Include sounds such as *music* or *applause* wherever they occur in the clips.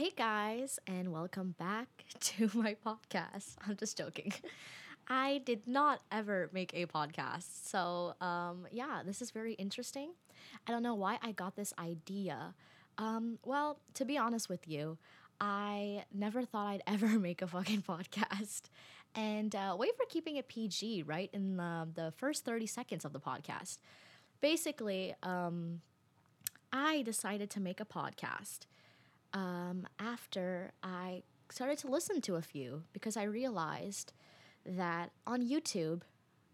Hey guys, and welcome back *laughs* to my podcast. I'm just joking. I did not ever make a podcast. So, um, yeah, this is very interesting. I don't know why I got this idea. Um, well, to be honest with you, I never thought I'd *laughs* ever make a fucking podcast. And uh, wait for keeping it PG, right? In the, the first 30 seconds of the podcast. Basically, um, I decided to make a podcast um, after I started to listen to a few because I realized that on YouTube,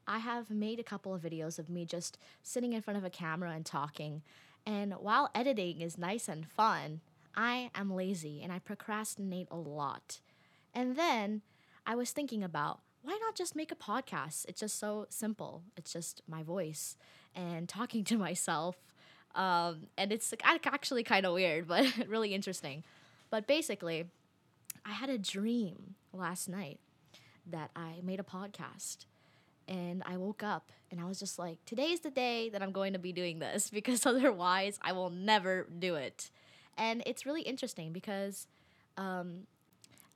I have made a couple of videos of me just sitting in front of a camera and talking. And while editing is nice and fun, I am lazy and I procrastinate a lot. And then I was thinking about why not just make a podcast? It's just so simple. It's just my voice and talking to *laughs* myself. Um, and it's actually kind of weird, but *laughs* really interesting. But basically, I had a dream last night that I made a podcast. And I woke up and I was just like, today's the day that I'm going to be doing this *laughs* because otherwise I will never do it. And it's really interesting because um,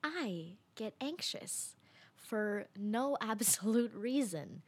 I get anxious for no *laughs* absolute reason.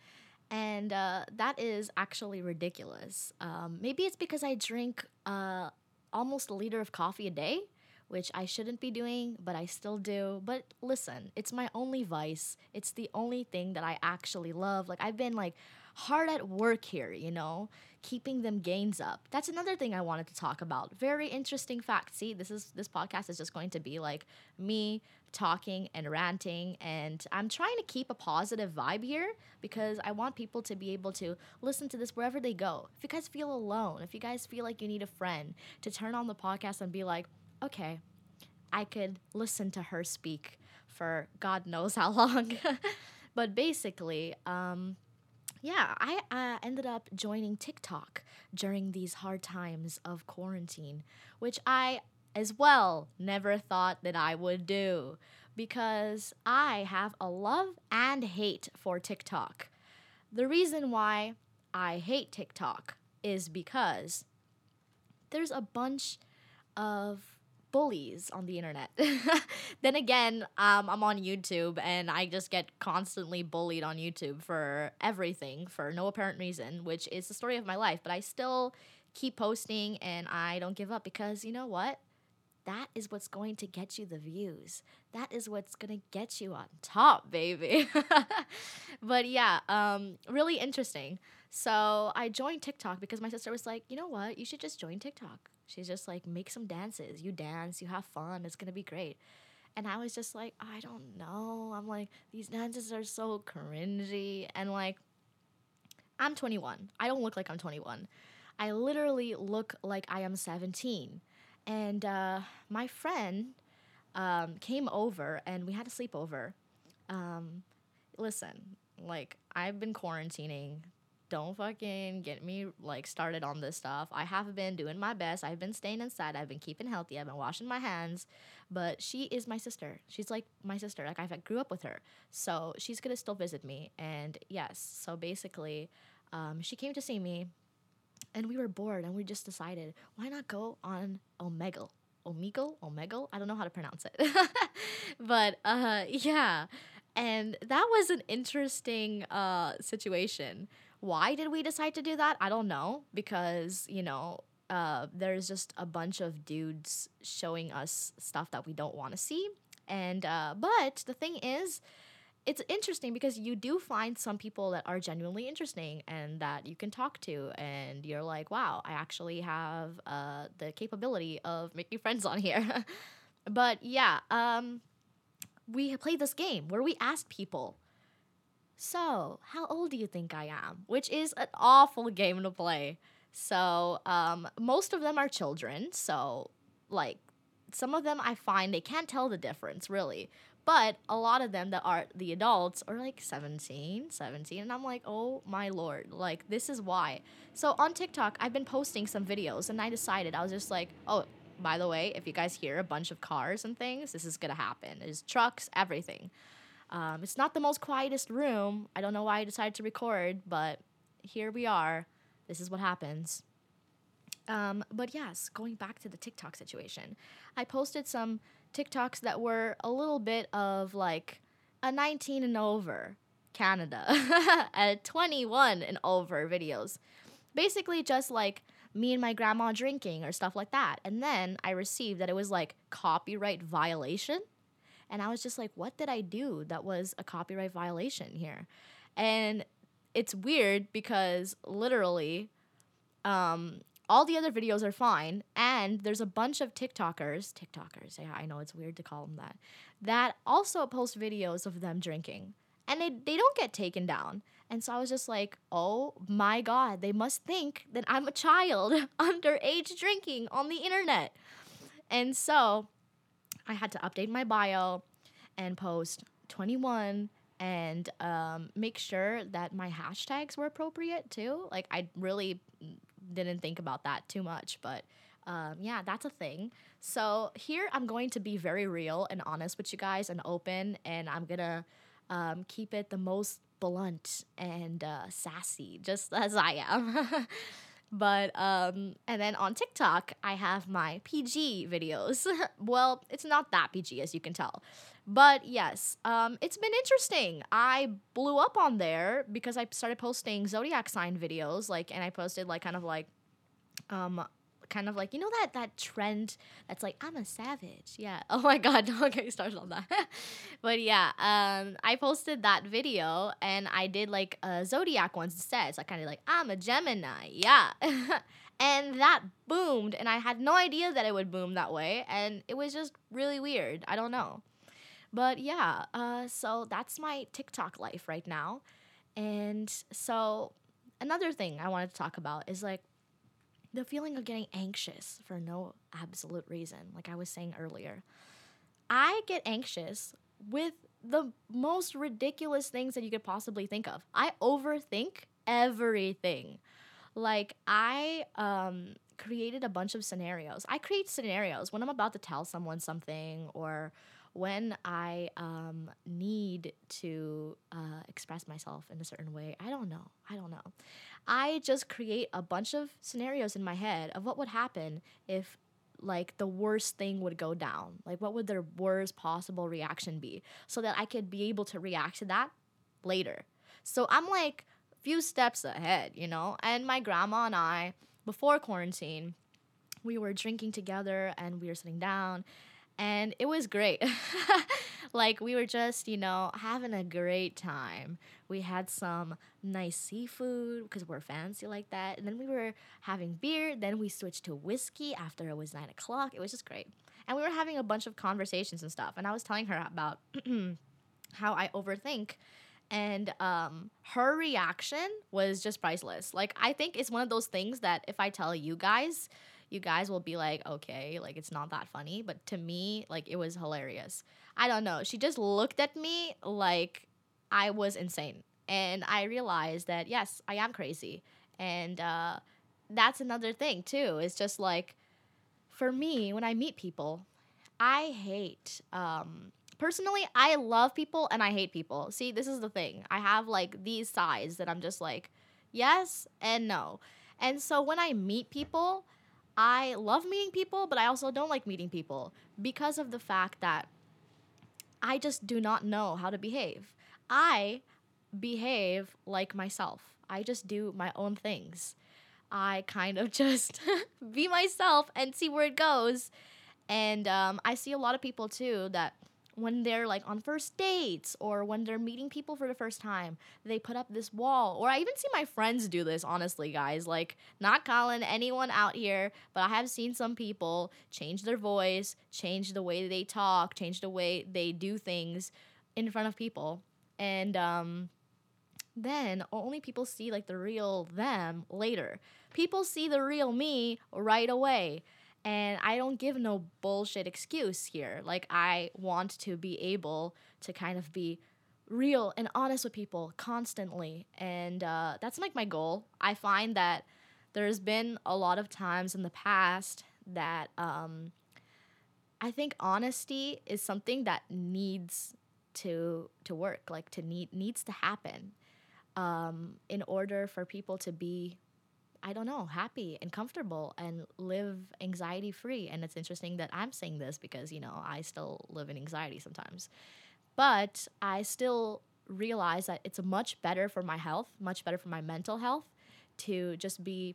And uh, that is actually ridiculous. Um, maybe it's because I drink uh, almost a liter of coffee a day, which I shouldn't be doing, but I still do. But listen, it's my only vice. It's the only thing that I actually love. Like, I've been like hard at work here, you know, keeping them gains up. That's another thing I wanted to talk about. Very interesting fact. See, this is this podcast is just going to be like me talking and ranting and I'm trying to keep a positive vibe here because I want people to be able to listen to this wherever they go. If you guys feel alone, if you guys feel like you need a friend to turn on the podcast and be like, "Okay, I could listen to her speak for God knows how *laughs* long." but basically, um yeah, I uh, ended up joining TikTok during these hard times of quarantine, which I as well never thought that I would do because I have a love and hate for TikTok. The reason why I hate TikTok is because there's a bunch of bullies on the internet. *laughs* then again, um, I'm on YouTube and I just get constantly bullied on YouTube for everything for no apparent reason, which is the story of my life. But I still keep posting and I don't give up because you know what? That is what's going to get you the views. That is what's going to get you on top, baby. *laughs* but yeah, um, really interesting. So I joined TikTok because my sister was like, you know what? You should just join TikTok. She's just like, make some dances. You dance, you have fun. It's gonna be great. And I was just like, I don't know. I'm like, these dances are so cringy. And like, I'm 21. I don't look like I'm 21. I literally look like I am 17. And uh, my friend um, came over and we had a sleepover. Um, listen, like, I've been quarantining don't fucking get me like started on this stuff. I have been doing my best. I've been staying inside. I've been keeping healthy. I've been washing my hands. But she is my sister. She's like my sister. Like I grew up with her. So she's gonna still visit me. And yes, so basically, um, she came to see me and we were bored and we just decided, why not go on Omegle? Omegle? Omegle? I don't know how to pronounce it. *laughs* but uh *laughs* yeah. And that was an interesting uh situation why did we decide to do that? I don't know because, you know, uh, there's just a bunch of dudes showing us stuff that we don't want to see. And, uh, but the thing is, it's interesting because you do find some people that are genuinely interesting and that you can talk to and you're like wow i actually have uh, the capability of making friends on here *laughs* but yeah um, we played this game where we asked people so, how old do you think I am? Which is an awful game to play. So, um, most of them are children. So, like, some of them I find they can't tell the difference really. But a lot of them that are the adults are like 17, 17. And I'm like, oh my lord, like, this is why. So, on TikTok, I've been posting some videos and I decided, I was just like, oh, by the way, if you guys hear a bunch of cars and things, this is gonna happen. There's trucks, everything. Um, it's not the most quietest room. I don't know why I decided to record, but here we are. This is what happens. Um, but yes, going back to the TikTok situation, I posted some TikToks that were a little bit of like a 19 and over Canada, *laughs* a 21 and over videos. Basically, just like me and my grandma drinking or stuff like that. And then I received that it was like copyright violation. And I was just like, what did I do that was a copyright violation here? And it's weird because literally, um, all the other videos are fine. And there's a bunch of TikTokers, TikTokers, yeah, I know it's weird to call them that, that also post videos of them drinking. And they, they don't get taken down. And so I was just like, oh my God, they must think that I'm a child *laughs* underage drinking on the internet. And so I had to update my bio and post 21 and um, make sure that my hashtags were appropriate too. Like, I really didn't think about that too much, but um, yeah, that's a thing. So, here I'm going to be very real and honest with you guys and open, and I'm gonna um, keep it the most blunt and uh, sassy, just *laughs* as I am. *laughs* But um, and then on TikTok, I have my PG videos. *laughs* well, it's not that PG as you can tell. But yes, um, it's been interesting. I blew up on there because I started posting zodiac sign videos, like, and I posted like kind of like, um, kind of like you know that that trend that's like I'm a savage. Yeah. *laughs* Oh my god. Don't get me started on that. but yeah, um, I posted that video and I did like a zodiac ones instead. So I kind of like I'm a Gemini. Yeah. *laughs* and that boomed, and I had no idea that it would boom that way, and it was just really weird. I don't know. But yeah, uh, so that's my TikTok life right now. And so another thing I wanted to talk about is like the feeling of getting anxious for no absolute reason, like I was saying earlier. I get anxious with the most ridiculous things that you could possibly think of. I overthink everything. Like I um created a bunch of scenarios. I create scenarios when I'm about to tell someone something or when I um, need to uh, express myself in a certain way. I don't know. I don't know. I just create a bunch of scenarios in my head of what would happen if like the worst thing would go down. Like what would their worst possible reaction be so that I could be able to react to that later. So I'm like a few steps ahead, you know? And my grandma and I before quarantine, we were drinking together and we were sitting down and it was great. *laughs* like we were just, you know, having a great time. We had some nice seafood because we're fancy like that, and then we were having beer. Then we switched to whiskey after it was nine o'clock. It was just great, and we were having a bunch of conversations and stuff. And I was telling her about *clears throat* how I overthink. And um, her reaction was just priceless. Like, I think it's one of those things that if I tell you guys, you guys will be like, okay, like it's not that funny. But to me, like it was hilarious. I don't know. She just looked at me like I was insane. And I realized that, yes, I am crazy. And uh, that's another thing, too. It's just like, for me, when I meet people, I hate, um, personally, I love people and I hate people. See, this is the thing. I have like these sides that I'm just like, yes and no. And so when I meet people, I love meeting people, but I also don't like meeting people because of the fact that I just do not know how to behave. I behave like myself. I just do my own things. I kind of *laughs* just be myself and see where it goes. And um, I see a lot of people too that when they're like on first dates or when they're meeting people for the first time, they put up this wall. Or I even see my friends do this, honestly, guys. Like, not calling anyone out here, but I have seen some people change their voice, change the way they talk, change the way they do things in front of people. And um, then only people see like the real them later. People see the real me right away. And I don't give no bullshit excuse here. Like, I want to be able to kind of be real and honest with people constantly. And uh, that's like my goal. I find that there's been a lot of times in the past that um, I think honesty is something that needs to to work, like to need needs to happen um, in order for people to be I don't know, happy and comfortable and live anxiety free. And it's interesting that I'm saying this because, you know, I still live in anxiety sometimes. But I still realize that it's much better for my health, much better for my mental health to just be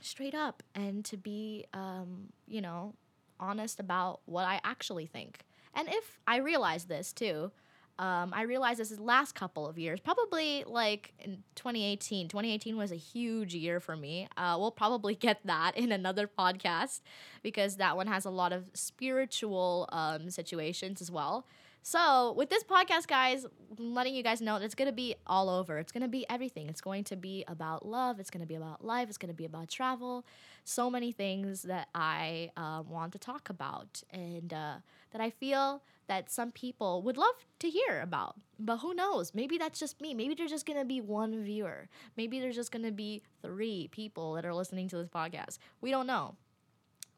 straight up and to be, um, you know, honest about what I actually think. And if I realize this too, um, I realized this is last couple of years, probably like in 2018. 2018 was a huge year for me. Uh, we'll probably *laughs* get that in another podcast because that one has a lot of spiritual um, situations as well. So, with this podcast, guys, I'm letting you guys know that it's going to be all over. It's going to be everything. It's going to be about love. It's going to be about life. It's going to be about travel. So many things that I uh, want to talk about and uh, that I feel that some people would love to hear about. But who knows? Maybe that's just me. Maybe there's just going to be one viewer. Maybe there's just going to be three people that are listening to this podcast. We don't know.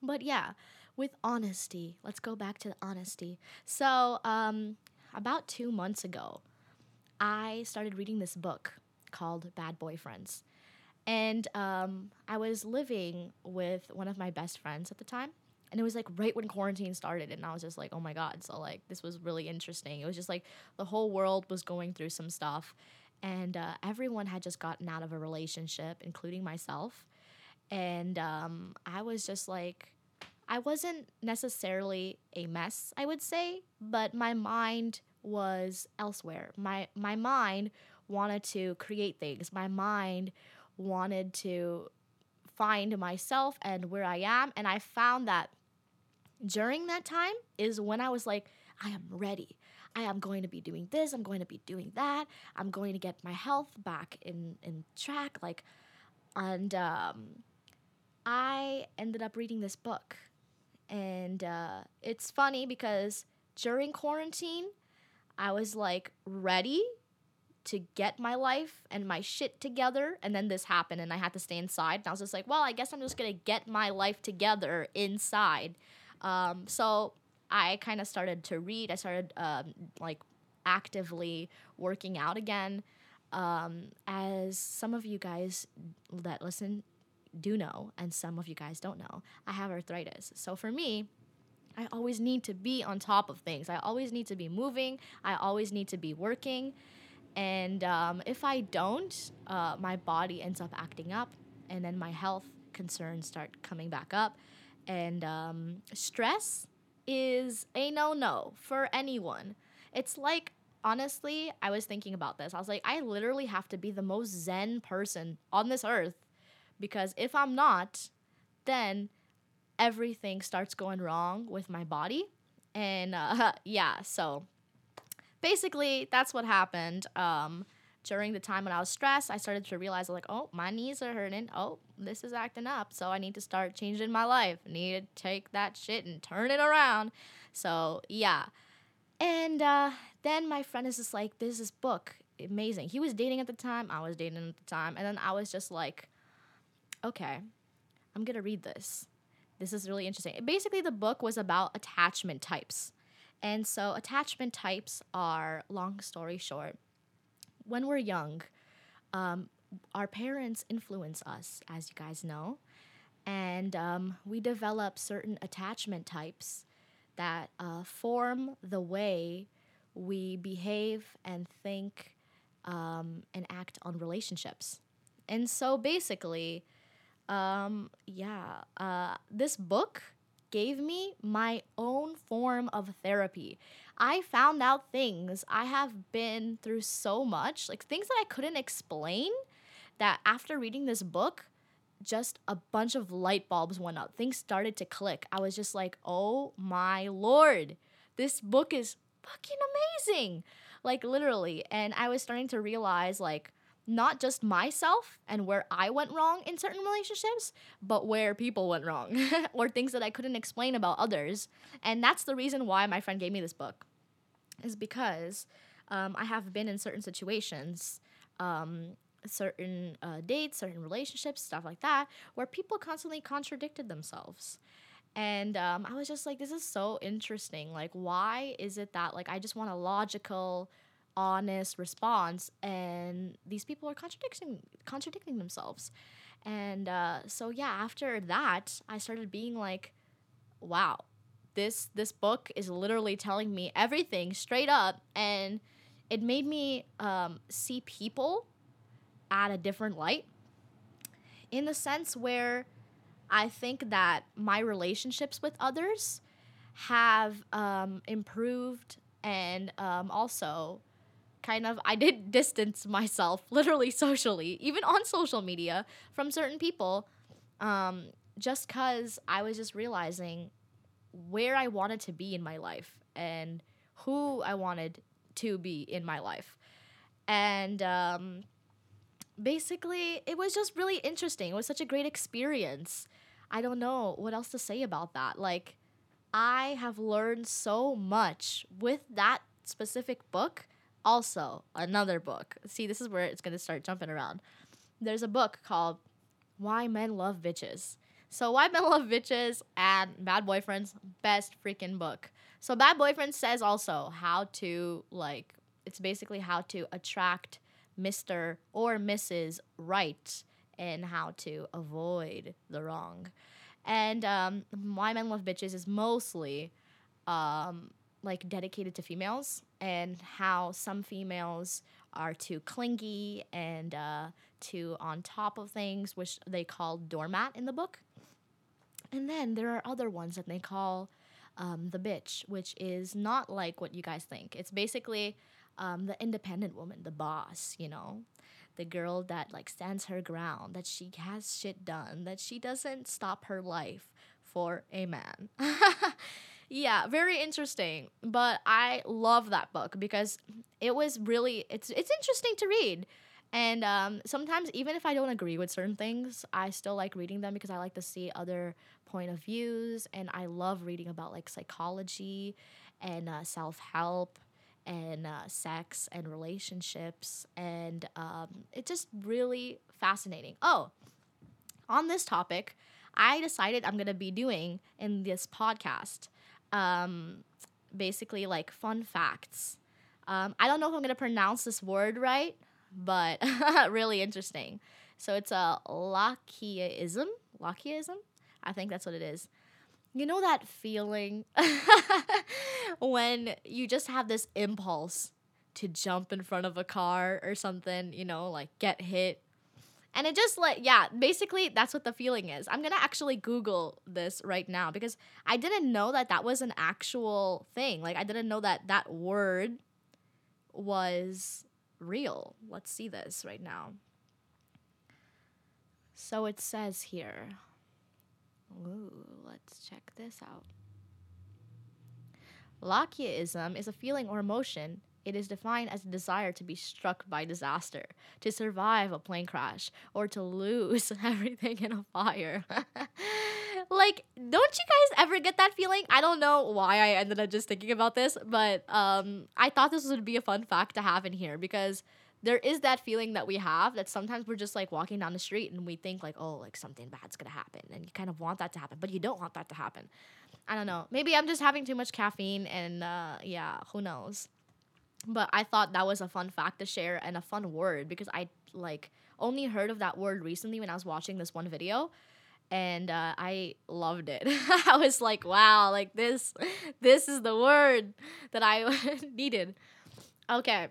But yeah, with honesty. Let's go back to the honesty. So, um, about two months ago, I started reading this book called Bad Boyfriends. And um, I was living with one of my best friends at the time. And it was like right when quarantine started. And I was just like, oh my God. So, like, this was really interesting. It was just like the whole world was going through some stuff. And uh, everyone had just gotten out of a relationship, including myself. And um, I was just like, I wasn't necessarily a mess, I would say, but my mind was elsewhere. My my mind wanted to create things. My mind wanted to find myself and where I am, and I found that during that time is when I was like, I am ready. I am going to be doing this, I'm going to be doing that. I'm going to get my health back in in track like and um I ended up reading this book and uh, it's funny because during quarantine, I was like ready to get my life and my shit together. And then this happened and I had to stay inside. And I was just like, well, I guess I'm just going to get my life together inside. Um, so I kind of started to read. I started um, like actively working out again. Um, as some of you guys that listen do know, and some of you guys don't know, I have arthritis. So for me, I always need to be on top of things. I always need to be moving. I always need to be working. And um, if I don't, uh, my body ends up acting up, and then my health concerns start coming back up. And um, stress is a no no for anyone. It's like, honestly, I was thinking about this. I was like, I literally have to be the most zen person on this earth because if I'm not, then everything starts going wrong with my body. And uh, *laughs* yeah, so basically that's what happened. Um, during the time when I was stressed, I started to realize like, oh, my knees are hurting. Oh, this is acting up. So I need to start changing my life. Need to take that shit and turn it around. So yeah. And uh, then my friend is just like, there's this book, amazing. He was dating at the time. I was dating at the time. And then I was just like, okay, I'm gonna read this. This is really interesting. Basically, the book was about attachment types. And so, attachment types are, long story short, when we're young, um, our parents influence us, as you guys know. And um, we develop certain attachment types that uh, form the way we behave and think um, and act on relationships. And so, basically, um, yeah, uh, this book gave me my own form of therapy. I found out things I have been through so much, like things that I couldn't explain, that after reading this book, just a bunch of light bulbs went up. Things started to click. I was just like, oh my lord, this book is fucking amazing. Like, literally. And I was starting to realize, like, not just myself and where I went wrong in certain relationships, but where people went wrong *laughs* or things that I couldn't explain about others. And that's the reason why my friend gave me this book, is because um, I have been in certain situations, um, certain uh, dates, certain relationships, stuff like that, where people constantly contradicted themselves. And um, I was just like, this is so interesting. Like, why is it that, like, I just want a logical, honest response and these people are contradicting contradicting themselves. And uh, so yeah, after that, I started being like, wow, this this book is literally telling me everything straight up, and it made me um, see people at a different light, in the sense where I think that my relationships with others have um, improved and um, also kind of I did *laughs* distance myself literally socially, even on social media from certain people um, just cuz I was just realizing where I wanted to be in my life and who I wanted to be in my life. And um, basically, it was just really interesting. It was such a great experience. I don't know what else to say about that. Like, I have learned so much with that specific book. Also, another book. See, this is where it's going to start jumping around. There's a book called Why Men Love Bitches. So, Why Men Love Bitches and Bad Boyfriends, best freaking book. So, Bad Boyfriend says also how to, like, it's basically how to attract Mr. or Mrs. Right and how to avoid the wrong. And um, Why Men Love Bitches is mostly um, like dedicated to females and how some females are too clingy and uh, too on top of things, which they call doormat in the book. And then there are other ones that they call um, the bitch, which is not like what you guys think. It's basically um, the independent woman, the boss, you know, the girl that like stands her ground, that she has shit done, that she doesn't stop her life for a man. *laughs* yeah, very interesting. But I love that book because it was really it's it's interesting to read. And um, sometimes even if I don't agree with certain things, I still like reading them because I like to see other point of views and I love reading about like psychology and uh, self-help and uh, sex and relationships. And um, it's just really fascinating. Oh, on this topic, I decided I'm going to be doing in this podcast um, basically like fun facts. Um, I don't know if I'm to pronounce this word right, but *laughs* really interesting. So it's a Lachesism. Lachesism? I think that's what it is you know that feeling *laughs* when you just have this impulse to jump in front of a car or something, you know, like get hit. And it just like, yeah, basically that's what the feeling is. I'm gonna actually Google this right now because I didn't know that that was an actual thing. Like, I didn't know that that word was real. Let's see this right now. So it says here Ooh, let's check this out. Lachesism is a feeling or emotion. It is defined as a desire to be struck by disaster, to survive a plane crash, or to lose *laughs* everything in a fire. *laughs* like, don't you guys ever get that feeling? I don't know why I ended up just thinking about this, but um, I thought this would be a fun fact to have in here because there is that feeling that we have that sometimes we're just like walking down the street and we think like oh like something bad's gonna happen and you kind of want that to happen but you don't want that to happen i don't know maybe i'm just having too much caffeine and uh, yeah who knows but i thought that was a fun fact to share and a fun word because i like only heard of that word recently when i was watching this one video and uh, i loved it *laughs* i was like wow like this this is the word that i *laughs* needed okay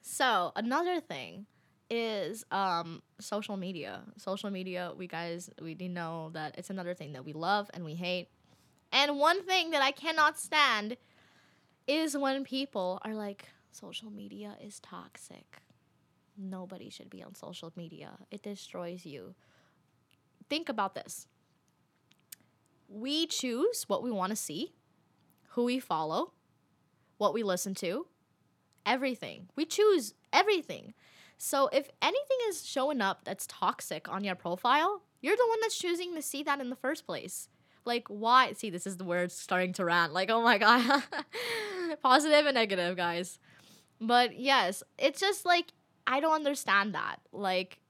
so another thing is um social media. Social media, we guys we do know that it's another thing that we love and we hate. And one thing that I cannot stand is when people are like social media is toxic. Nobody should be on social media. It destroys you. Think about this. We choose what we want to see, who we follow, what we listen to, everything. We choose everything. So if anything is showing up that's toxic on your profile, you're the one that's choosing to see that in the first place. Like why? See, this is the word starting to rant. Like, oh my god. *laughs* Positive and negative, guys. But yes, it's just like I don't understand that. Like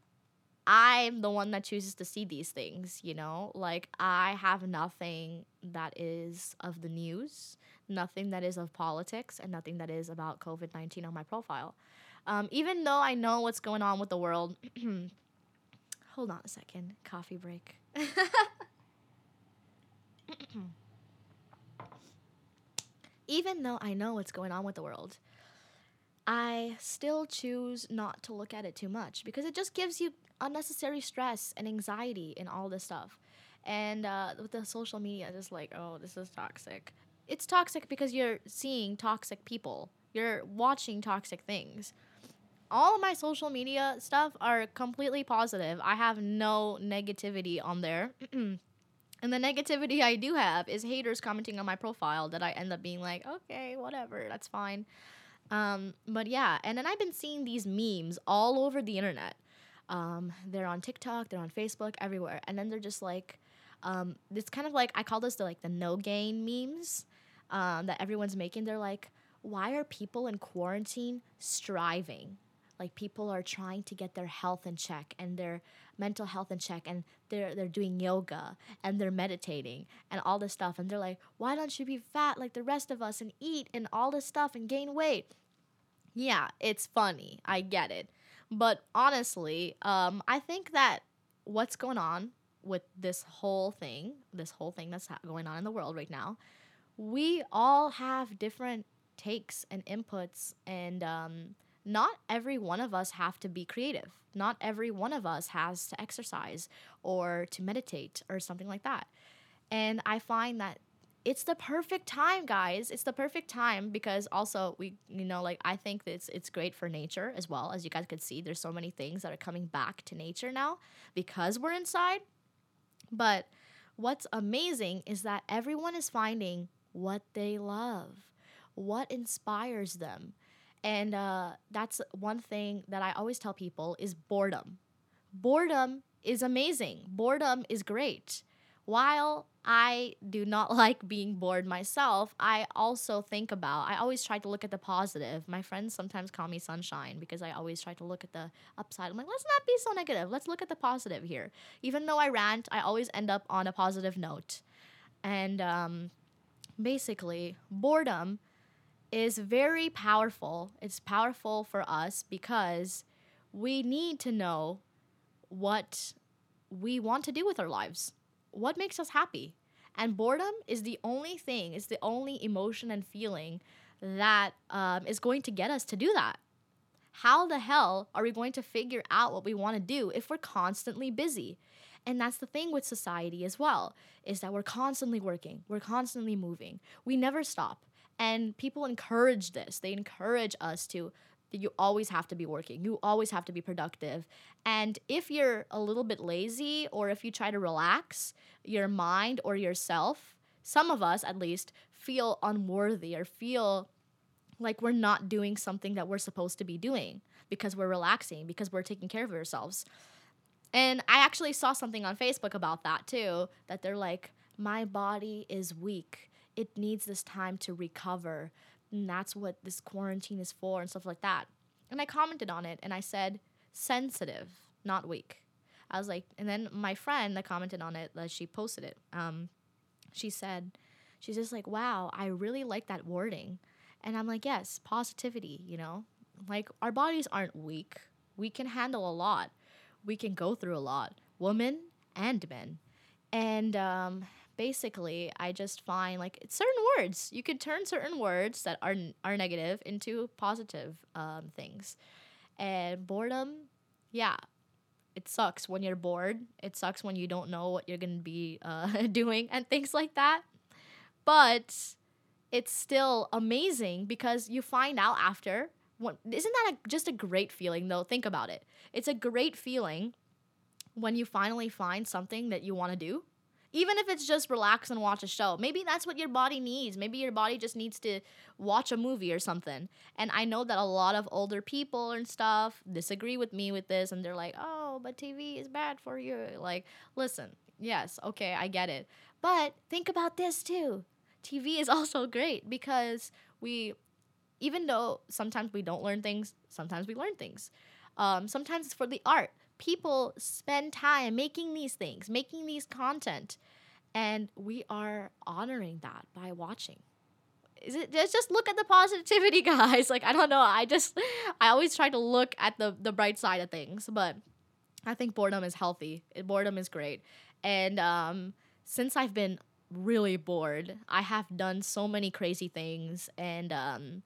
I'm the one that chooses to see these things, you know? Like I have nothing that is of the news nothing that is of politics and nothing that is about COVID 19 on my profile. Um, even though I know what's going on with the world, *clears throat* hold on a second. Coffee break. *laughs* *clears throat* Even though I know what's going on with the world, I still choose not to look at it too much because it just gives you unnecessary stress and anxiety and all this stuff. And uh, with the social media, just like, oh, this is toxic. It's toxic because you're seeing toxic people, you're watching toxic things. All my social media stuff are completely positive. I have no negativity on there. *clears throat* and the negativity I do have is haters commenting on my profile that I end up being like, okay, whatever, that's fine. Um, but yeah, and then I've been seeing these memes all over the internet. Um, they're on TikTok, they're on Facebook, everywhere, and then they're just like, um, it's kind of like I call this the like the no gain memes um, that everyone's making. They're like, why are people in quarantine striving? Like people are trying to get their health in check and their mental health in check, and they're they're doing yoga and they're meditating and all this stuff, and they're like, why don't you be fat like the rest of us and eat and all this stuff and gain weight? Yeah, it's funny. I get it. But honestly, um, I think that what's going on with this whole thing, this whole thing that's going on in the world right now, we all have different takes and inputs, and um, not every one of us have to be creative. Not every one of us has to exercise or to meditate or something like that. And I find that it's the perfect time, guys. It's the perfect time because also we, you know, like I think it's it's great for nature as well. As you guys could see, there's so many things that are coming back to nature now because we're inside. But what's amazing is that everyone is finding what they love, what inspires them. And uh, that's one thing that I always tell people is boredom. Boredom is amazing. Boredom is great. While I do not *laughs* like being bored myself, I also think about, I always try to look at the positive. My friends sometimes call me sunshine because I always try to look at the upside. I'm like, let's not be so negative. Let's look at the positive here. Even though I rant, I always end up on a positive note. And um, basically, boredom is very powerful. It's powerful for us because we need to know what we want to do with our lives. What makes us happy? And boredom is the only thing, is the only emotion and feeling that um, is going to get us to do that. How the hell are we going to figure out what we want to do if we're constantly busy? And that's the thing with society as well, is that we're constantly working, we're constantly moving, we never stop. And people encourage this. They encourage us to that you always have to be working. You always have to be productive. And if you're a little bit lazy or if you try to relax your mind or yourself, some of us at least feel unworthy or feel like we're not doing something that we're supposed to be doing because we're relaxing, because we're taking care of ourselves. And I actually saw something on Facebook about that too, that they're like, my body is weak. It needs this time to recover. And that's what this quarantine is for and stuff like that. And I commented on it and I said, sensitive, not weak. I was like, and then my friend that commented on it, that she posted it, um, she said, she's just like, wow, I really like that wording. And I'm like, yes, positivity, you know? Like, our bodies aren't weak. We can handle a lot we can go through a lot, women and men. And um, basically, I just find like certain words you can turn certain words that are are negative into positive um, things. And boredom, yeah, it sucks when you're bored. It sucks when you don't know what you're gonna be uh, *laughs* doing and things like that. But it's still amazing because you find out after what, isn't that a, just a great feeling though? Think about it. It's a great feeling when you finally find something that you want to do. Even if it's just relax and watch a show. Maybe that's what your body needs. Maybe your body just needs to watch a movie or something. And I know that a lot of older people and stuff disagree with me with this and they're like, "Oh, but TV is bad for you." Like, listen. Yes, okay, I get it. But think about this too. TV is *laughs* also great because we even though sometimes we don't learn things, sometimes we learn things. Um, sometimes it's for the art. People spend time making these things, making these content, and we are honoring that by watching. Is it just look at the positivity, *laughs* guys? Like I don't know. I just I always try to look at the the bright side of things, but I think boredom is healthy. Boredom is great. And um, since I've been really bored, I have done so many crazy things. And um,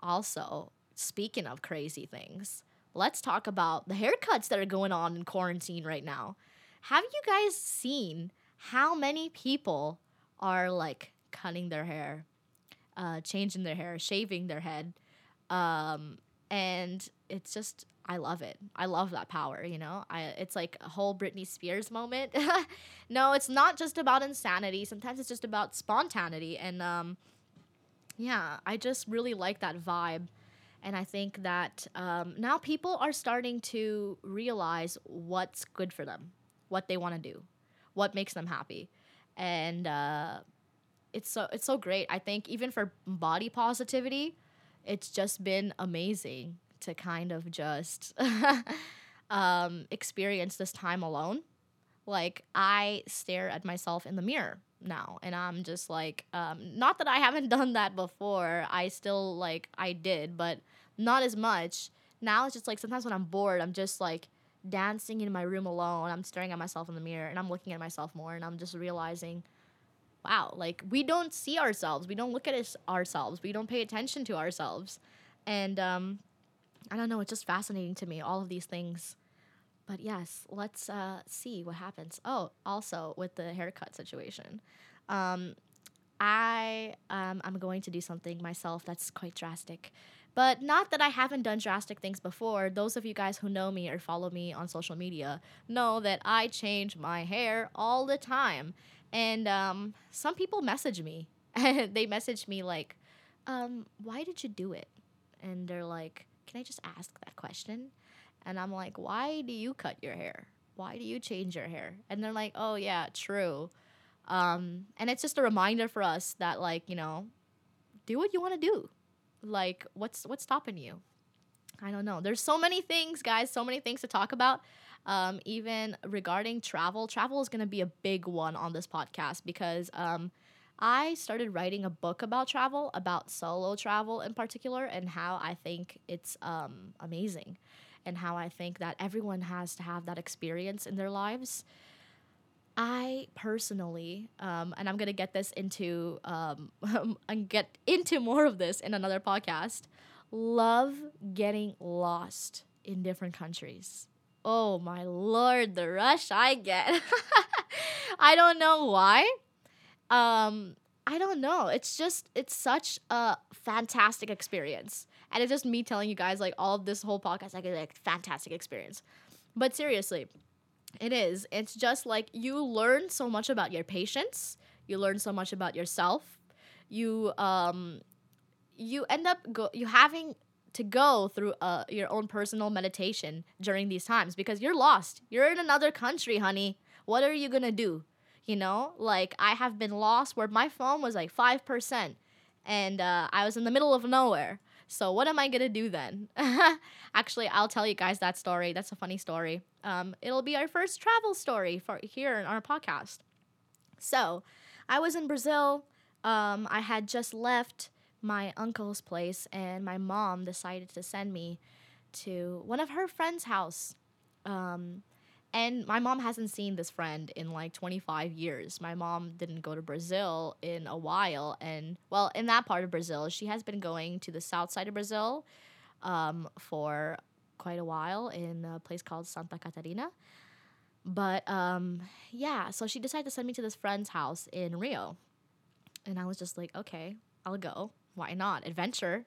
also, speaking of crazy things, let's talk about the haircuts that are going on in quarantine right now. Have you guys seen how many people are like cutting their hair, uh, changing their hair, shaving their head? Um, and it's just I love it. I love that power, you know? I it's like a whole Britney Spears moment. *laughs* no, it's not just about insanity. Sometimes it's just about spontaneity and um yeah, I just really like that vibe. And I think that um, now people are starting to realize what's good for them, what they want to do, what makes them happy. And uh, it's so it's so great. I think even for body positivity, it's just been amazing to kind of just *laughs* um, experience this time alone. Like, I stare at myself in the mirror now, and I'm just like, um, not that I haven't *laughs* done that before. I still, like, I did, but not as much. Now it's just like sometimes when I'm bored, I'm just like dancing in my room alone. I'm staring at myself in the mirror and I'm looking at myself more, and I'm just realizing, wow, like, we don't see ourselves. We don't look at ourselves. We don't pay attention to ourselves. And, um, I don't know, it's just fascinating to me, all of these things. But yes, let's uh, see what happens. Oh, also with the haircut situation. Um, I um, I'm going to do something myself that's quite drastic. But not that I haven't done drastic things before. Those of you guys who know me or follow me on social media know that I change my hair all the time. And um, some people message me. *laughs* they message me like, um, why did you do it? And they're like, can I just ask that question? And I'm like, why do you cut your hair? Why do you change your hair? And they're like, oh, yeah, true. Um, and it's just a reminder for us that, like, you know, do what you want to do. Like, what's what's stopping you? I don't know. There's so many things, guys. So many things to talk about. Um, even regarding travel, travel is going to be a big one on this podcast because um, I started writing a book about travel, about solo travel in particular, and how I think it's um, amazing and how I think that everyone has to have that experience in their lives. I personally, um, and I'm gonna get this into um, *laughs* and get into more of this in another podcast. Love getting lost in different countries. Oh my lord, the rush I get. *laughs* I don't know why um I don't know. It's just it's such a fantastic experience. And it's just me telling you guys like all of this whole podcast like a like, fantastic experience. But seriously, it is. It's just like you learn so much about your patience. You learn so much about yourself. You um you end up go you having to go through uh, your own personal meditation during these times because you're lost. You're in another country, honey. What are you going to do? You know? Like i have been lost where my phone was like 5% and uh, i was in the middle of nowhere. So what am i gonna do then? *laughs* Actually i'll tell you guys that story. That's a funny story. Um, it'll be our first travel story for here in our podcast. So i was in brazil. Um, i had just left my uncle's place and my mom decided to send me to one of her friend's house. Um, and my mom hasn't seen this friend in like 25 years. My mom didn't go to Brazil in a while. And, well, in that part of Brazil, she has been going to the south side of Brazil um, for quite a while in a place called Santa Catarina. But um, yeah, so she decided to send me to this friend's house in Rio. And I was just like, okay, I'll go. Why not? Adventure.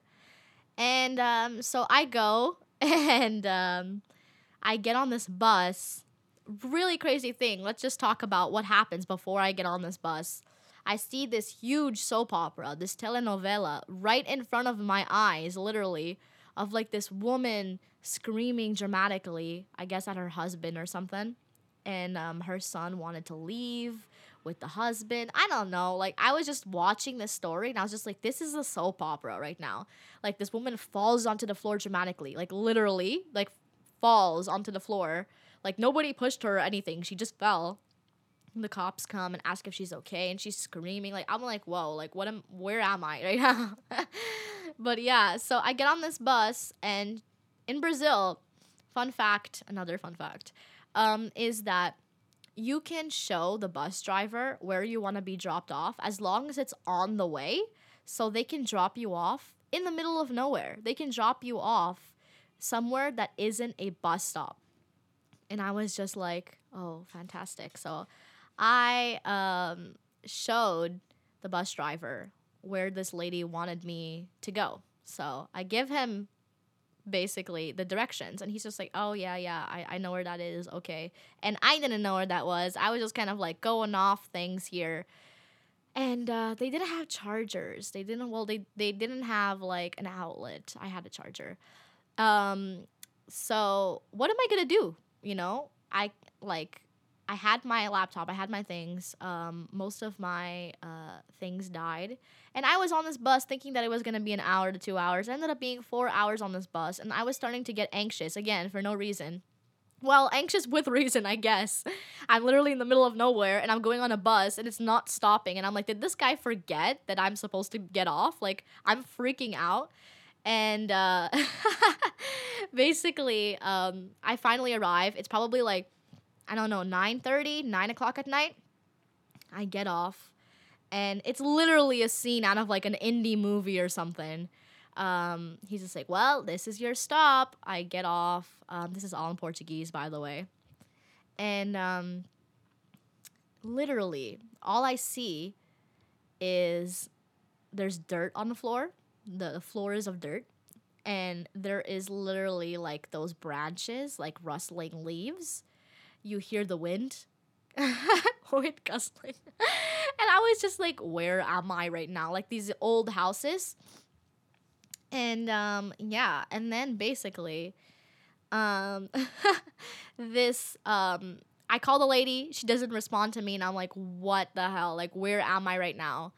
And um, so I go *laughs* and um, I get on this bus really crazy thing. Let's just talk about what happens before I get on this bus. I see this huge soap opera, this telenovela, right in front of my eyes, literally, of like this woman screaming dramatically, I guess at her husband or something. And um, her son wanted to leave with the husband. I don't know. Like, I was just watching this story and I was just like, this is a soap opera right now. Like, this woman falls onto the floor dramatically, like, literally, like, falls onto the floor like nobody pushed her or anything. She just fell. The cops come and ask if she's okay, and she's screaming. Like I'm like, whoa, like what am? Where am I right now? *laughs* but yeah, so I get on this bus, and in Brazil, fun fact, another fun fact. um, is that you can show the bus driver where you want to be dropped off as long as it's on the way. So they can drop you off in the middle of nowhere. They can drop you off somewhere that isn't a bus stop. And I was just like, oh, fantastic. So I um, showed the bus driver where this lady wanted me to go. So I give him basically the directions and he's just like oh yeah yeah I, I know where that is okay. And i didn't know where that was. I was just kind of like going off things here. And uh, they didn't have chargers. They didn't well they, they didn't have like an outlet. I had a charger. Um so what am i gonna do you know i like i had my laptop i had my things um most of my uh things died and I was on this bus thinking that it was going to be an hour to two hours. It ended up being four hours on this bus. And I was starting to get anxious again for no reason. Well, anxious with *laughs* reason, I guess. I'm literally in the middle of nowhere and I'm going on a bus and it's not stopping. And I'm like, did this guy forget that I'm supposed to get off? Like, I'm freaking out. And uh, *laughs* basically, um, I finally arrive. It's probably like, I don't know, 9 30, 9 o'clock at night. I get off and it's literally a scene out of like an indie movie or something. Um, he's just like, "Well, this is your stop." I get off. Um, this is all in Portuguese, by the way, and um, literally all I see is there's dirt on the floor. The, floor is of dirt, and there is literally like those branches, like rustling leaves. You hear the wind *laughs* wind gustling. *laughs* and I was just like, where am I right now? Like these old houses. And um yeah, and then basically um *laughs* this um I call the lady, she doesn't respond to me and I'm like, what the hell? Like where am I right now?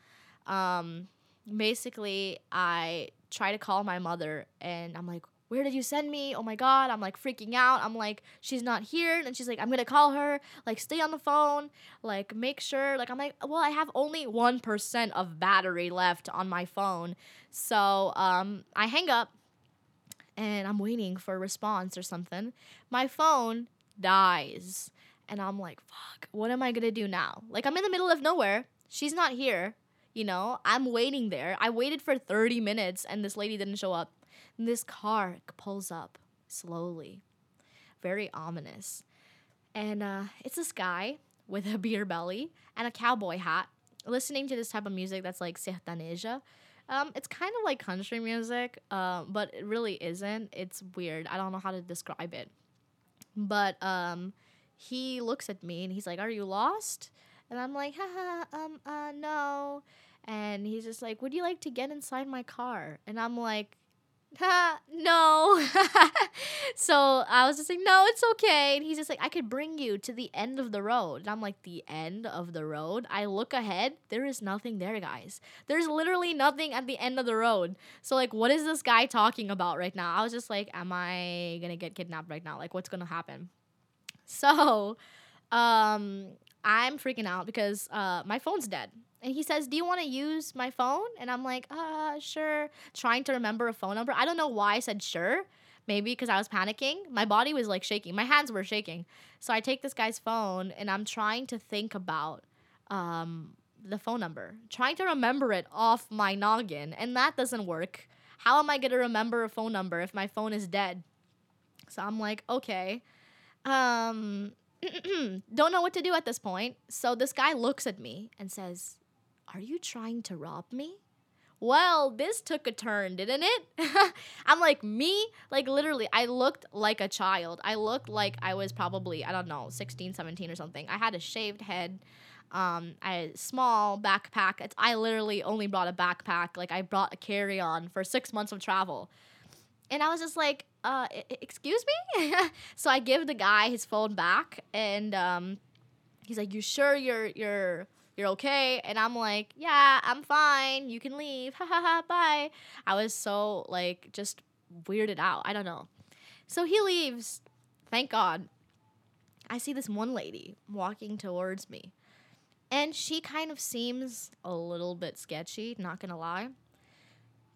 Um basically I try to call my mother and I'm like, where did you send me? Oh my god, I'm like freaking out. I'm like, she's not here. And she's like, I'm gonna call her. Like, stay on the phone. Like, make sure. Like, I'm like, well, I have only 1% of battery left on my phone. So um, I hang up and I'm waiting for a response or something. My phone dies. And I'm like, fuck, what am I gonna do now? Like, I'm in the middle of nowhere. She's not here. You know, I'm waiting there. I waited for 30 minutes and this lady didn't show up. And this car pulls up slowly, very ominous. And uh, it's this guy with a *laughs* beer belly and a cowboy hat listening to this type of music that's like sertaneja. Um, it's kind of like country music, uh, but it really isn't. It's weird. I don't know how to describe it. But um, he looks at me and he's like, "Are you lost?" And I'm like, "Haha, um, uh, no." And he's just like, "Would you like to get inside my car?" And I'm like, no. *laughs* so I was just like, no, it's okay. And he's just like, I could bring you to the end of the road. And I'm like, the end of the road? I look ahead, there is nothing there, guys. There's literally nothing at the end of the road. So, like, what is this guy talking about right now? I was just like, am I gonna get kidnapped right now? Like, what's gonna happen? *laughs* So, um, I'm freaking out because uh, my phone's dead and he says, "Do you want to use my phone?" And I'm like, "Uh, sure." Trying to remember a phone number. I don't know why I said sure. Maybe because I was panicking. My body was like shaking. My hands were shaking. So I take this guy's phone and I'm trying to think about um, the phone number, trying to remember it off my noggin, and that doesn't work. How am I gonna remember a phone number if my phone is dead? So I'm like, okay. Um, *clears throat* don't know what to do at this point. So this guy looks at me and says, are you trying to rob me? Well, this took a turn, didn't it? *laughs* I'm like, me? Like, literally, I looked like a child. I looked like I was probably, I don't know, 16, 17 or something. I had a shaved head. Um, a small backpack. It's, I literally only brought a backpack. Like, I brought a carry on for six months of travel. And I was just like, uh, excuse me? *laughs* so I give the guy his phone back, and um, he's like, you sure you're, you're, you're okay? And i'm like yeah i'm fine. You can leave. Ha ha ha. Bye. I was so like just weirded out. I don't know. So he leaves. Thank god. I see this one lady walking towards me. And she kind of seems a little bit sketchy not gonna lie.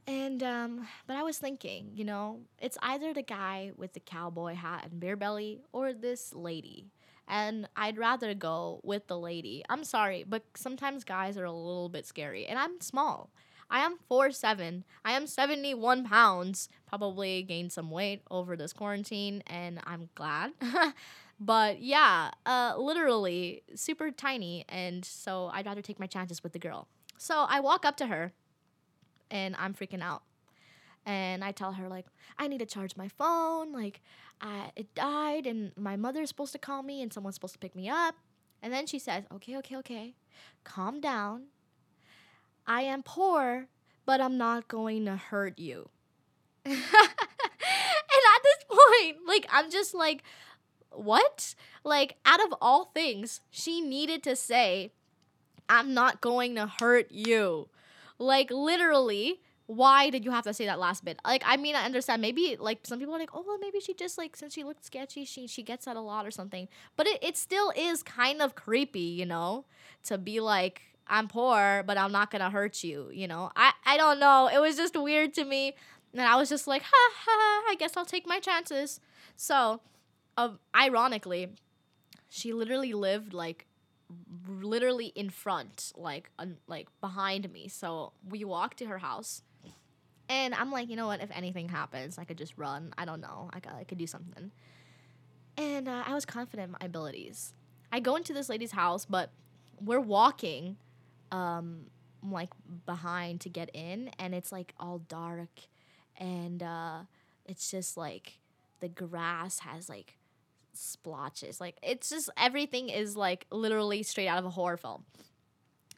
And um, but I was thinking, you know, it's either the guy with the cowboy hat and beer belly or this lady. And I'd rather go with the lady. I'm sorry, but sometimes guys are a little bit scary. And I'm small. I am 4'7. I am 71 pounds. Probably gained some weight over this quarantine, and I'm glad. *laughs* but yeah, uh, literally super tiny. And so I'd rather take my chances with the girl. So I walk up to her and I'm freaking out. And I tell her like I need to charge my phone, like I, it died and my mother's supposed to call me and someone's supposed to pick me up. And then she says, "Okay, okay, okay. Calm down. I am poor, but I'm not going to hurt you." *laughs* and at this point, like I'm just like what? Like out of all things, she needed to say, "I'm not going to hurt you." Like literally, why did you have to say that last bit? Like, I mean, I understand. Maybe like some people are like, oh, well, maybe she just like since she looked sketchy, she she gets that a lot or something. But it, it still is kind of creepy, you know, to be like, I'm poor, but I'm not gonna hurt you. You know, I I don't know. It was just weird to me, and I was just like, ha ha. Ha, I guess I'll take my chances. So, uh, ironically, she literally lived like literally in front, like un- like behind me. So we walked to her house, and I'm like, you know what? If anything happens, I could just run. I don't know. I could, I could do something. And uh, I was confident in my abilities. I go into this lady's house, but we're walking, um, like behind to get in, and it's like all dark, and uh, it's just like the grass has like splotches. Like it's just everything is like literally straight out of a horror film.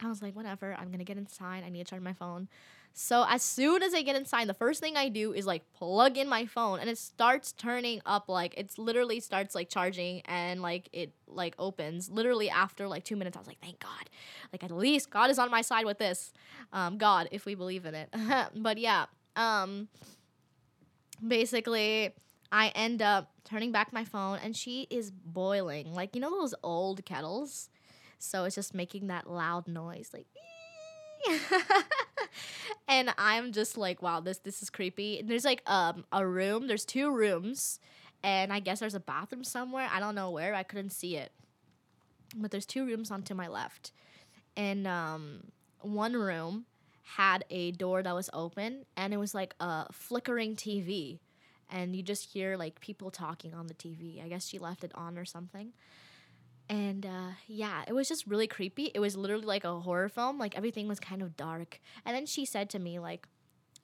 I was like, whatever, I'm gonna get inside. I need to charge my phone. So as soon as I get inside, the first thing I do is like plug in my phone and it starts turning up like it's literally starts like charging and like it like opens literally after like two minutes. I was like, thank God. Like at least God is on my side with this. Um, God, if we believe in it. *laughs* but yeah. Um basically I end up turning back my phone and she is boiling. Like, you know those old kettles? So it's just making that loud noise like *laughs* and I'm just like, wow, this this is creepy. There's like um a room, there's two rooms, and I guess there's a bathroom somewhere. I don't know where. I couldn't see it. But there's two rooms on to my left. And um one room had a door that was open and it was like a flickering TV and you just hear like people talking on the TV. I guess she left it on or something. And uh, yeah, it was just really creepy. It was literally like a horror film. Like everything was kind of dark. And then she said to me like,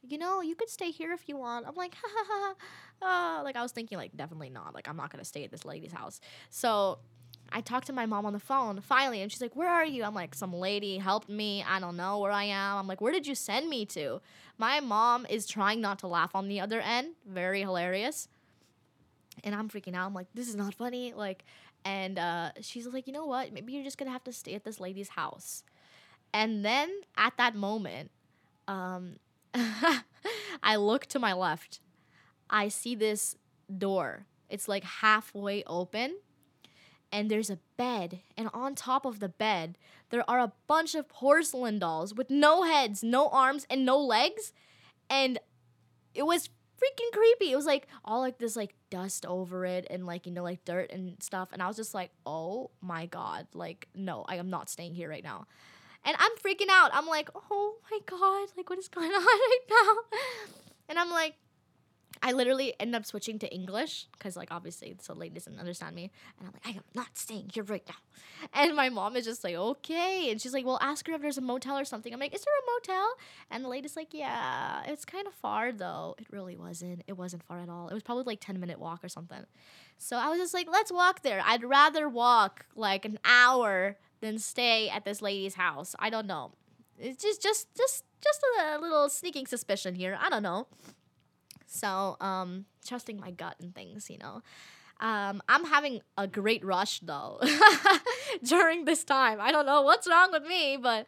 you know, you could stay here if you want. I'm like, *laughs* ha ha ha. Uh, like I was thinking like definitely not. Like I'm not gonna stay at this lady's house. So I talked to my mom on the phone finally, and she's like, Where are you? I'm like, Some lady helped me. I don't know where I am. I'm like, Where did you send me to? My mom is trying not to laugh on the other end. Very hilarious. And I'm freaking out. I'm like, This is not funny. Like, and uh, she's like, You know what? Maybe you're just gonna have to stay at this lady's house. And then at that moment, um, *laughs* I look to my left. I see this door. It's like halfway open and there's a bed, and on top of the bed, there are a bunch of porcelain dolls with no heads, no arms, and no legs. And it was freaking creepy. It was like all like this like dust over it and like you know like dirt and stuff. And I was just like, oh my god, like no, I am not staying here right now. And I'm freaking out. I'm like, oh my god, like what is going *laughs* on right now? And I'm like, I literally end up switching to English because, like, obviously, so lady doesn't understand me. And I'm like, I am not staying here right now. And my mom is just like, okay. And she's like, well, ask her if there's a motel or something. I'm like, is there a motel? And the lady's like, yeah, it's kind of far though. It really wasn't. It wasn't far at all. It was probably like 10 minute walk or something. So I was just like, let's walk there. I'd rather walk like an hour than stay at this lady's house. I don't know. It's just, just, just, just a little sneaking suspicion here. I don't know. So, um, trusting my gut and things, you know. Um, I'm having a great rush though *laughs* during this time. I don't know what's wrong with me, but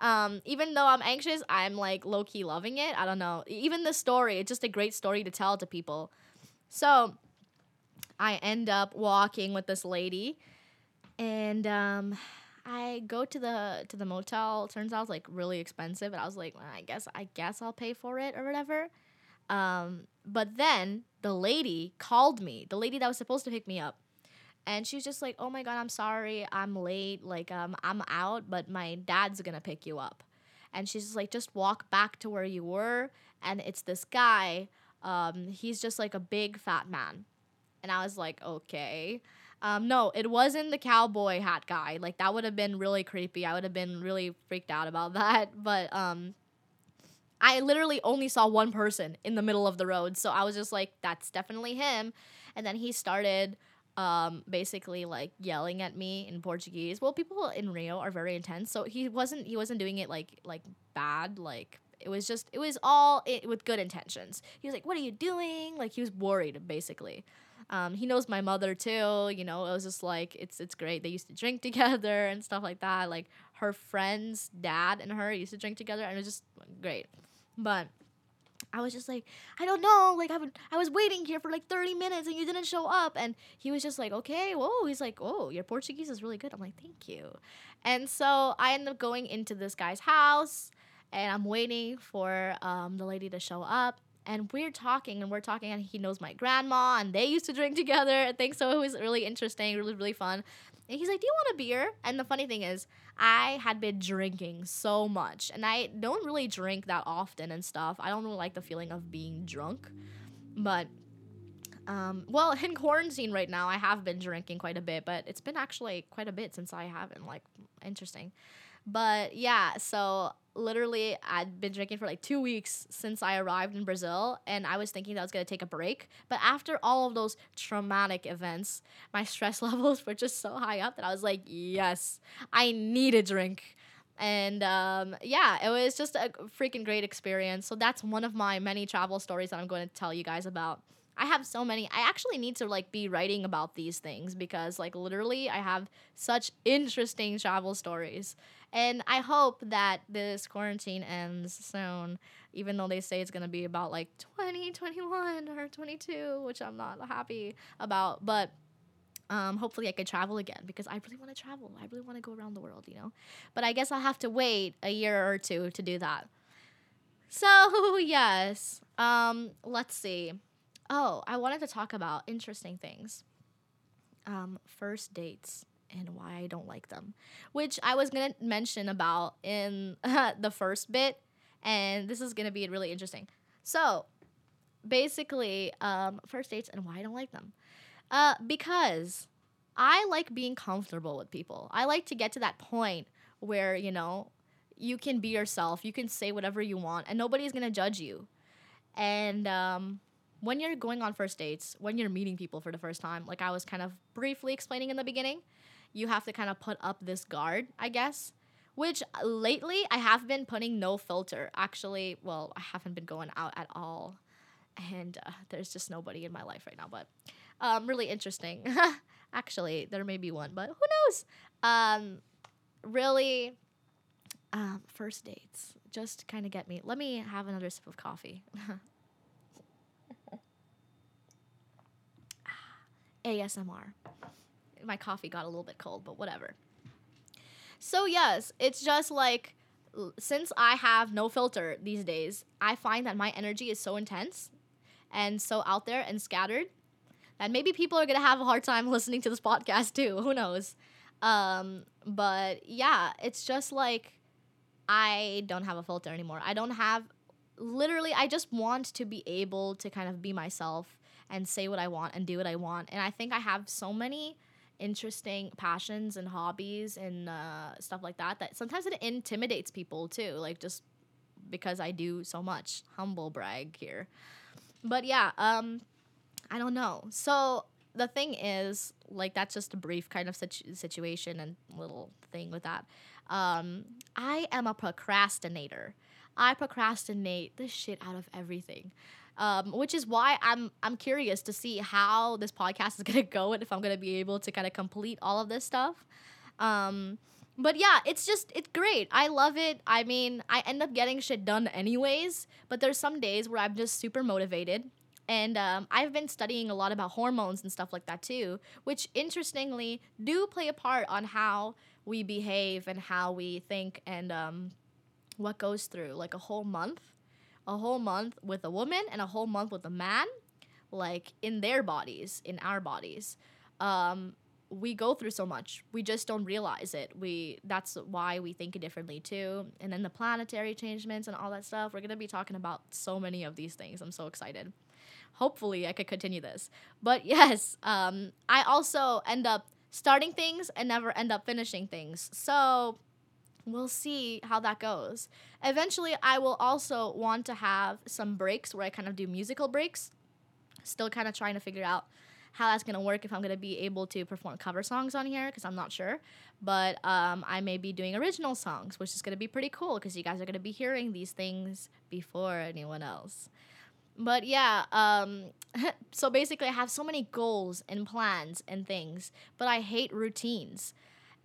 um, even though I'm anxious, I'm like low key loving it. I don't know. Even the story, it's just a great story to tell to people. So I end up walking with this lady, and um, I go to the to the motel. Turns out it's like really expensive, and I was like, well, I guess I guess I'll pay for it or whatever. Um, but then the lady called me, the lady that was supposed to pick me up, and she was just like, "Oh my god, I'm sorry, I'm late. Like, um, I'm out, but my dad's gonna pick you up." And she's just like, "Just walk back to where you were." And it's this guy. Um, he's just like a big fat man, and I was like, "Okay." Um, no, it wasn't the cowboy hat guy. Like that would have been really creepy. I would have been really freaked out about *laughs* that. But um, I literally only saw one person in the middle of the road, so I was just like, "That's definitely him." And then he started um, basically like yelling at me in Portuguese. Well, people in Rio are very intense, so he wasn't he wasn't doing it like like bad. Like it was just it was all it, with good intentions. He was like, "What are you doing?" Like he was worried basically. Um, he knows my mother too. You know, it was just like it's it's great. They used to drink *laughs* together and stuff like that. Like her friend's dad and her used to drink together, and it was just great. But I was just like, I don't know. Like I would, I was waiting here for like 30 minutes and you didn't show up. And he was just like, okay, whoa. He's like, oh, your Portuguese is really good. I'm like, thank you. And so I end up going into this guy's house and I'm waiting for um, the lady to show up. And we're talking and we're talking, and he knows my grandma, and they used to drink *laughs* together. I think so. It was really interesting, really, really fun. And he's like, Do you want a beer? And the funny thing is, I had been drinking so much, and I don't really drink that often and stuff. I don't really like the feeling of being drunk. But, um, well, in quarantine right now, I have been drinking quite a bit, but it's been actually quite a bit since I haven't. Like, interesting. But yeah, so literally I'd been drinking for like two weeks since I arrived in Brazil, and I was thinking that I was gonna take a break. But after all of those traumatic events, my stress *laughs* levels were just so high up that I was like, yes, I need a drink. And um, yeah, it was just a freaking great experience. So that's one of my many travel stories that I'm going to tell you guys about. I have so many. I actually need to like be writing about these things because like literally I have such interesting travel stories. And I hope that this quarantine ends soon, even though they say it's going to be about like 20, 21 or 22, which I'm not happy about. But um, hopefully I could travel again because I really want to travel. I really want to go around the world, you know? But I guess I'll have to wait a year or two to do that. So, *laughs* yes. Um, let's see. Oh, I wanted to talk about interesting things. Um, first dates and why I don't like them, which I was gonna mention about in *laughs* the first bit, and this is gonna be really interesting. So, basically, um, first dates and why I don't like them, uh, because I like being comfortable with people. I like to get to that point where you know you can be yourself, you can say whatever you want, and nobody's gonna judge you. And um, when you're going on first dates, when you're meeting people for the first time, like I was kind of briefly explaining in the beginning, you have to kind of put up this guard, I guess. Which lately I have been putting no filter. Actually, well, I haven't been going out at all. And uh, there's just nobody in my life right now, but um, really interesting. *laughs* Actually, there may be one, but who knows? Um, really, um, first dates just kind of get me. Let me have another sip of coffee. *laughs* ASMR my coffee got a little bit cold, but whatever. So yes, it's just like since I have no filter these days, I find that my energy is so intense and so out there and scattered that maybe people are gonna have a hard time *laughs* listening to this podcast too. Who knows? Um, but yeah, it's just like I don't have a filter anymore. I don't have literally I just want to be able to kind of be myself and say what I want and do what I want. And I think I have so many interesting passions and hobbies and uh, stuff like that that sometimes it intimidates people too like just because i do so much humble brag here. But yeah um i don't know. So the thing is like that's just a brief kind of situ- situation and little thing with that. Um i am a procrastinator. I procrastinate the shit out of everything um, which is why I'm I'm curious to see how this podcast is *laughs* gonna go and if I'm gonna be able to kind of complete all of this stuff. Um, but yeah, it's just it's great. I love it. I mean, I end up getting shit done anyways. But there's some days where I'm just super motivated. and um, I've been studying a lot about hormones and stuff like that too, which interestingly do play a part on how we behave and how we think and um, what goes through. Like a whole month, a whole month with a woman and a whole month with a man, like in their bodies, in our bodies. Um, we go through so much we just don't realize it we that's why we think differently too and then the planetary changements and all that stuff we're to be talking about so many of these things i'm so excited hopefully I could continue this. But *laughs* yes, um, I also end up starting things and never end up finishing things. So we'll see how that goes. Eventually, I will also want to have some breaks where I kind of do musical breaks. Still kind of trying to figure out how that's gonna work if I'm gonna be able to perform cover songs on here because I'm not sure. But um, I may be doing original songs, which is gonna be pretty cool because you guys are gonna be hearing these things before anyone else. But yeah, um, *laughs* so basically, I have so many goals and plans and things, but I hate routines.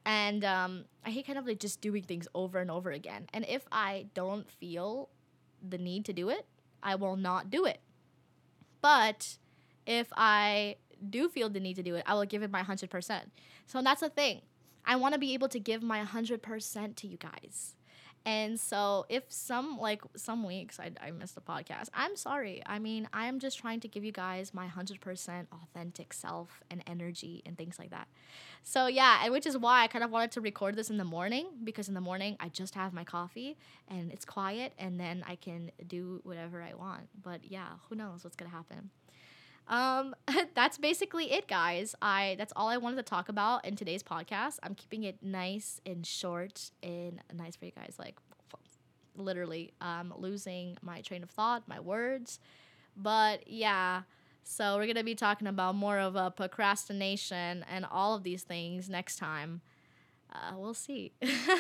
And um, I hate kind of like just doing things over and over again. And if I don't feel the need to do it, I will not do it. But if I do feel the need to do it, I will give it my 100%. So that's the thing. I want to be able to give my 100% to you guys. And so if some like some weeks I, I missed a podcast, I'm sorry. I mean, I am just trying to give you guys my 100% authentic self and energy and things like that. So yeah, and which is why I kind of wanted to record this in the morning because in the morning I just have my coffee and it's quiet and then I can do whatever I want. But yeah, who knows what's going to happen. Um, *laughs* that's basically it, guys. I that's all I wanted to talk about in today's podcast. I'm keeping it nice and short and nice for you guys. Like, literally, um, losing my train of thought, my words. But yeah, so we're gonna be talking about more of a procrastination and all of these things next time. Uh, we'll see.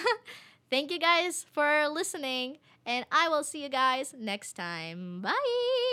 *laughs* Thank you guys for listening, and I will see you guys next time. Bye.